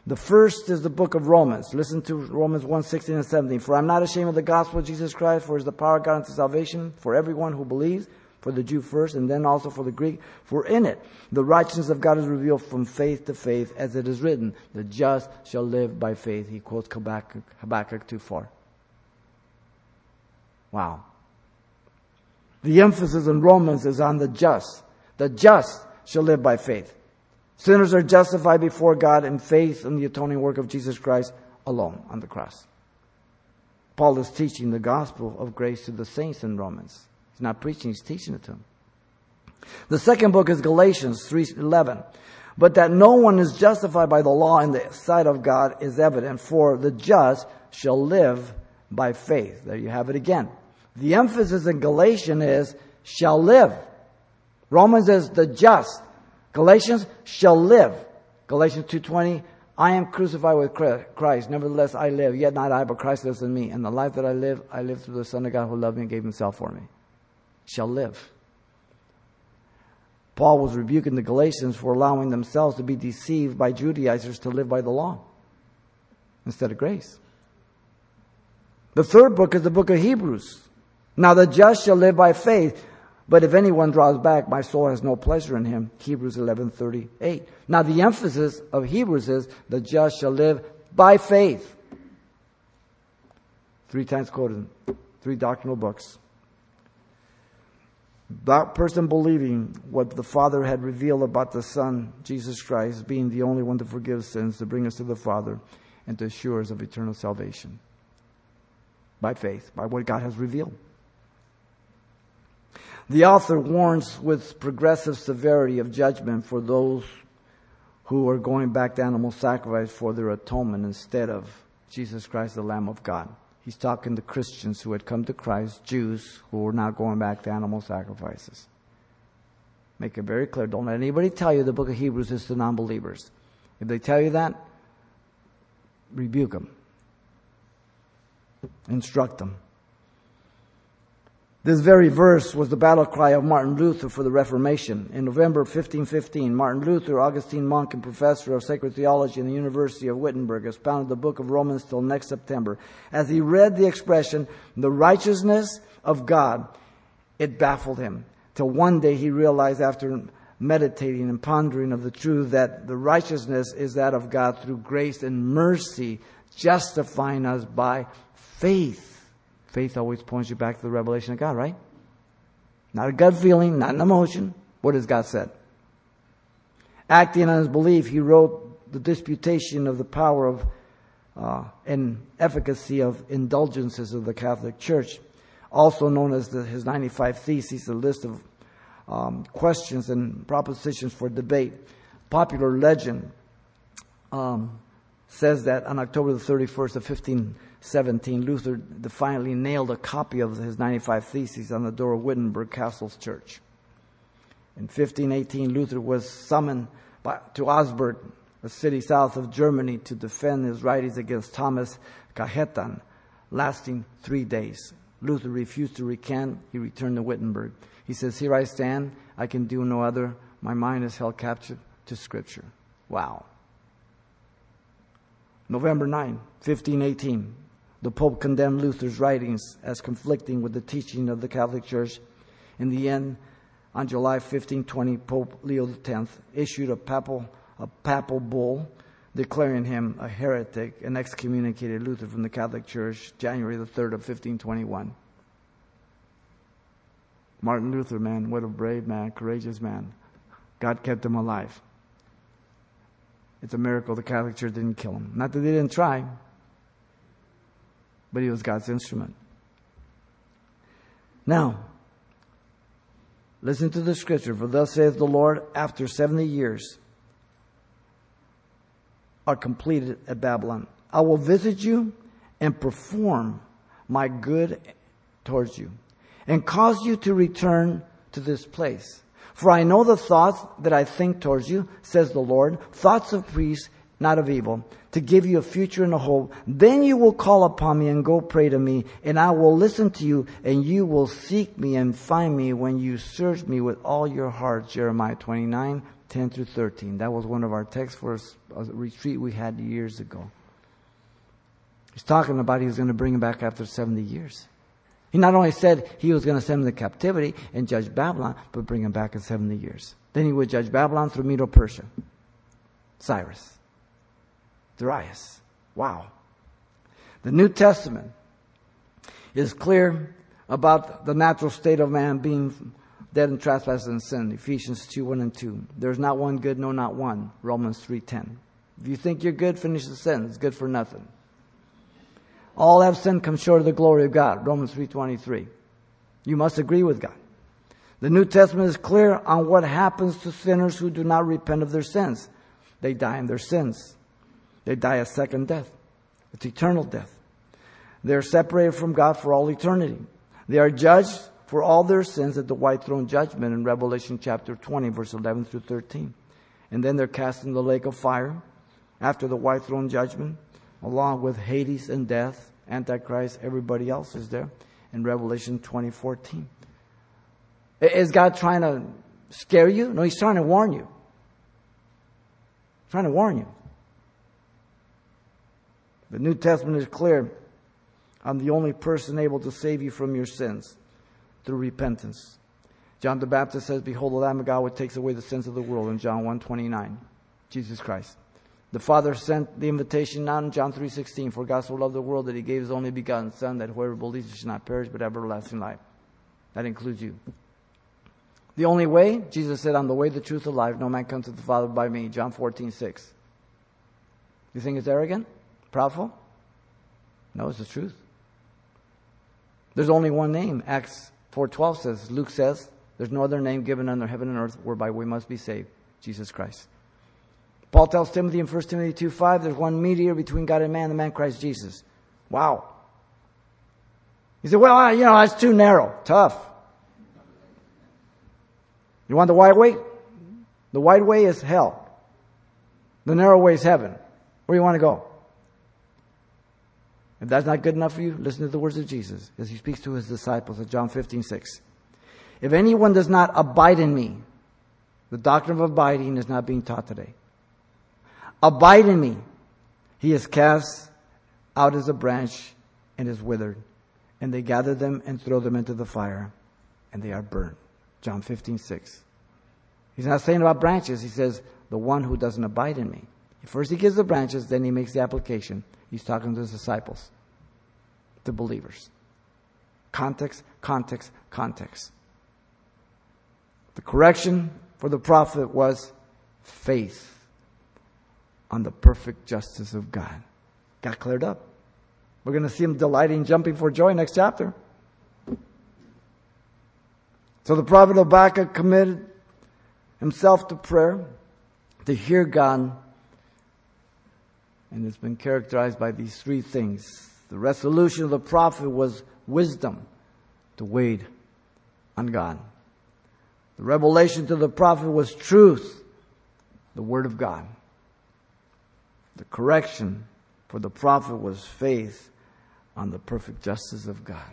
The first is the book of Romans. Listen to Romans 1 16 and 17. For I'm not ashamed of the gospel of Jesus Christ, for it is the power of God unto salvation for everyone who believes, for the Jew first, and then also for the Greek. For in it the righteousness of God is revealed from faith to faith, as it is written, The just shall live by faith. He quotes Habakkuk, Habakkuk 2 4. Wow. The emphasis in Romans is on the just. The just shall live by faith. Sinners are justified before God in faith in the atoning work of Jesus Christ alone on the cross. Paul is teaching the gospel of grace to the saints in Romans. He's not preaching, he's teaching it to them. The second book is Galatians 3:11. But that no one is justified by the law in the sight of God is evident, for the just shall live by faith. There you have it again. The emphasis in Galatians is shall live. Romans is the just. Galatians shall live. Galatians 2:20 I am crucified with Christ. Nevertheless, I live. Yet not I, but Christ lives in me. And the life that I live, I live through the Son of God who loved me and gave himself for me. Shall live. Paul was rebuking the Galatians for allowing themselves to be deceived by Judaizers to live by the law instead of grace. The third book is the book of Hebrews. Now the just shall live by faith. But if anyone draws back, my soul has no pleasure in him. Hebrews 11:38. Now the emphasis of Hebrews is the just shall live by faith. Three times quoted, three doctrinal books. That person believing what the Father had revealed about the Son, Jesus Christ, being the only one to forgive sins, to bring us to the Father, and to assure us of eternal salvation. By faith, by what God has revealed. The author warns with progressive severity of judgment for those who are going back to animal sacrifice for their atonement instead of Jesus Christ, the Lamb of God. He's talking to Christians who had come to Christ, Jews who were now going back to animal sacrifices. Make it very clear. Don't let anybody tell you the book of Hebrews is to non believers. If they tell you that, rebuke them, instruct them. This very verse was the battle cry of Martin Luther for the Reformation. In November 1515, Martin Luther, Augustine monk and professor of sacred theology in the University of Wittenberg, expounded the book of Romans till next September. As he read the expression, the righteousness of God, it baffled him. Till one day he realized after meditating and pondering of the truth that the righteousness is that of God through grace and mercy, justifying us by faith. Faith always points you back to the revelation of God, right? Not a gut feeling, not an emotion. What has God said? Acting on his belief, he wrote the disputation of the power of uh, and efficacy of indulgences of the Catholic Church, also known as the, his 95 Theses, a list of um, questions and propositions for debate. Popular legend um, says that on October the 31st of 15. 17, Luther defiantly nailed a copy of his 95 Theses on the door of Wittenberg Castle's church. In 1518, Luther was summoned by, to Augsburg, a city south of Germany, to defend his writings against Thomas Cajetan, lasting three days. Luther refused to recant. He returned to Wittenberg. He says, Here I stand. I can do no other. My mind is held captive to Scripture. Wow. November 9, 1518. The Pope condemned Luther's writings as conflicting with the teaching of the Catholic Church. In the end, on July 1520, Pope Leo X issued a papal, a papal bull declaring him a heretic and excommunicated Luther from the Catholic Church January the 3rd of 1521. Martin Luther, man, what a brave man, courageous man. God kept him alive. It's a miracle the Catholic Church didn't kill him. Not that they didn't try, but he was God's instrument. Now, listen to the scripture. For thus saith the Lord, after 70 years are completed at Babylon, I will visit you and perform my good towards you and cause you to return to this place. For I know the thoughts that I think towards you, says the Lord, thoughts of peace not of evil, to give you a future and a hope. Then you will call upon me and go pray to me, and I will listen to you, and you will seek me and find me when you search me with all your heart. Jeremiah 29, 10 through 13. That was one of our texts for a retreat we had years ago. He's talking about he's going to bring him back after 70 years. He not only said he was going to send him to captivity and judge Babylon, but bring him back in 70 years. Then he would judge Babylon through Medo Persia. Cyrus. Darius. Wow. The New Testament is clear about the natural state of man being dead in trespasses and sin. Ephesians 2 1 and 2. There's not one good, no, not one. Romans 3 10. If you think you're good, finish the sentence. Good for nothing. All have sinned, come short of the glory of God. Romans 3.23. You must agree with God. The New Testament is clear on what happens to sinners who do not repent of their sins. They die in their sins. They die a second death. It's eternal death. They are separated from God for all eternity. They are judged for all their sins at the white throne judgment in Revelation chapter 20, verse 11 through 13. And then they're cast in the lake of fire after the white throne judgment along with Hades and death, Antichrist, everybody else is there in Revelation 2014. Is God trying to scare you? No, He's trying to warn you. He's trying to warn you. The New Testament is clear. I'm the only person able to save you from your sins through repentance. John the Baptist says, Behold the Lamb of God which takes away the sins of the world in John 1 29. Jesus Christ. The Father sent the invitation out in John 3.16, For God so loved the world that he gave his only begotten Son, that whoever believes should not perish but have everlasting life. That includes you. The only way, Jesus said, I'm the way, the truth, the life. No man comes to the Father by me. John 14.6. You think it's arrogant? Proudful? No, it's the truth. There's only one name. Acts 4.12 says, Luke says, there's no other name given under heaven and earth whereby we must be saved. Jesus Christ. Paul tells Timothy in 1 Timothy 2 5, there's one mediator between God and man, the man Christ Jesus. Wow. He said, well, you know, that's too narrow. Tough. You want the wide way? The wide way is hell. The narrow way is heaven. Where do you want to go? If that's not good enough for you, listen to the words of Jesus as he speaks to his disciples at John 15 6. If anyone does not abide in me, the doctrine of abiding is not being taught today. Abide in me. He is cast out as a branch and is withered. And they gather them and throw them into the fire, and they are burned. John 15, 6. He's not saying about branches. He says, the one who doesn't abide in me. First he gives the branches, then he makes the application. He's talking to his disciples, the believers. Context, context, context. The correction for the prophet was faith on the perfect justice of God. Got cleared up. We're going to see him delighting, jumping for joy next chapter. So the prophet Habakkuk committed himself to prayer, to hear God, and it's been characterized by these three things. The resolution of the prophet was wisdom to wait on God. The revelation to the prophet was truth, the word of God. The correction for the prophet was faith on the perfect justice of God.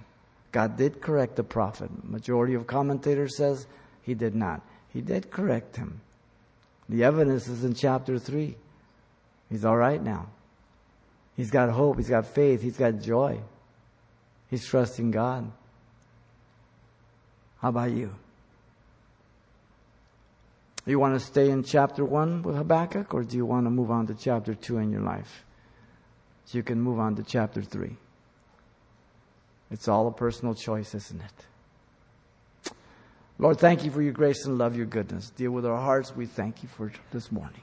God did correct the prophet. Majority of commentators says he did not. He did correct him. The evidence is in chapter 3. He's all right now. He's got hope. He's got faith. He's got joy. He's trusting God. How about you? Do you want to stay in chapter 1 with Habakkuk, or do you want to move on to chapter 2 in your life? So you can move on to chapter 3. It's all a personal choice, isn't it? Lord, thank you for your grace and love, your goodness. Deal with our hearts. We thank you for this morning.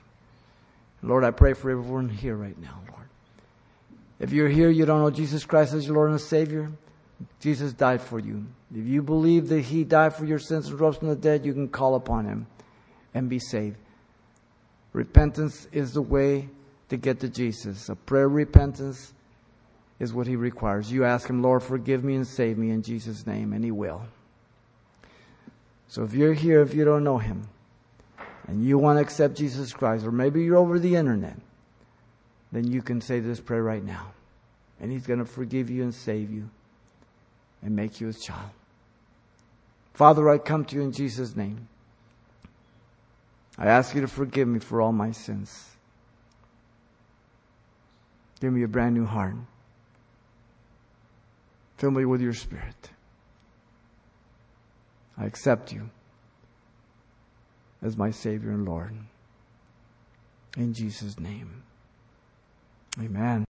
Lord, I pray for everyone here right now, Lord. If you're here, you don't know Jesus Christ as your Lord and Savior, Jesus died for you. If you believe that He died for your sins and rose from the dead, you can call upon Him and be saved. Repentance is the way to get to Jesus. A prayer repentance is what He requires. You ask Him, Lord, forgive me and save me in Jesus' name, and He will. So if you're here, if you don't know Him, and you want to accept Jesus Christ, or maybe you're over the internet, then you can say this prayer right now. And He's going to forgive you and save you and make you His child. Father, I come to you in Jesus' name. I ask you to forgive me for all my sins. Give me a brand new heart. Fill me with your spirit. I accept you as my Savior and Lord. In Jesus' name. Amen.